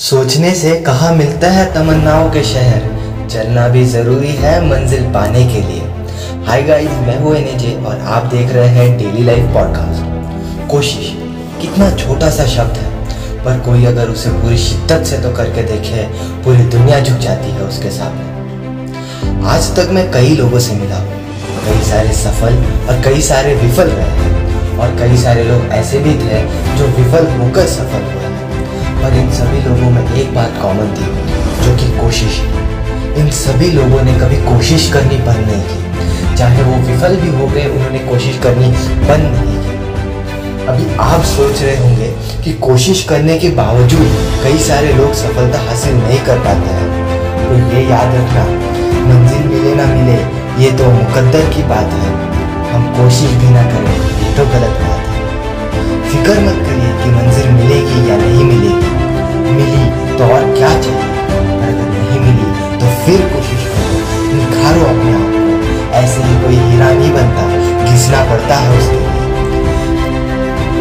सोचने से कहा मिलता है तमन्नाओं के शहर, चलना भी ज़रूरी है मंजिल पाने के लिए। हाय गाइस मैं हूँ एनजे और आप देख रहे हैं डेली लाइफ पॉडकास्ट कोशिश, कितना छोटा सा शब्द है, पर कोई अगर उसे पूरी शिद्दत से तो करके देखे, पूरी दुनिया झुक जाती है उसके सामने। आज तक मैं कई लोगों से मिला कई सारे सफल और कई सारे विफल रहे और कई सारे लोग ऐसे भी थे जो विफल होकर सफल हुए। पर इन सभी लोगों में एक बात कॉमन थी, जो कि कोशिश। इन सभी लोगों ने कभी कोशिश करनी बंद नहीं की। चाहे वो विफल भी हो गए, उन्होंने कोशिश करनी बंद नहीं की। अभी आप सोच रहे होंगे कि कोशिश करने के बावजूद कई सारे लोग सफलता हासिल नहीं कर पाते हैं। तो ये याद रखना, मंजिल मिले ना मिले, ये तो मुकद्दर की बात है। हम कोशिश भी ना करें तो गलत बात है। फ़िक्र मत फिर कोशिश करो, निखारो अपने आप को। ऐसे ही कोई हीरा नहीं बनता, घिसना पड़ता है उसके लिए।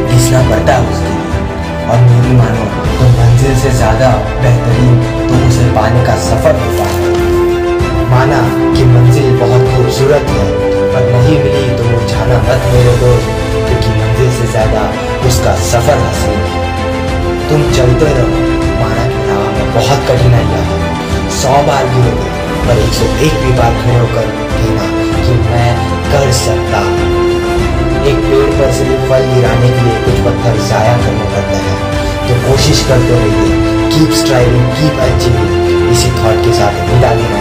घिसना पड़ता है उसके लिए। और मेरी मानो तो मंजिल से ज़्यादा बेहतरीन तो उसे पाने का सफ़र होता है। माना कि मंजिल बहुत खूबसूरत है, पर नहीं मिली तो वो जाना मत मेरे दोस्त, क्योंकि मंजिल से ज़्यादा उसका सफ़र हासिल है। तुम चलते रहो सौ बार भी हो, पर एक सौ एक भी बार खड़े होकर कहना कि मैं कर सकता। एक पेड़ पर सिर्फ़ फल गिराने के लिए कुछ पत्थर ज़ाया करने पड़ते हैं। तो कोशिश करते रहिए कीप स्ट्राइविंग कीप अचीविंग इसी थॉट के साथ विदा लेना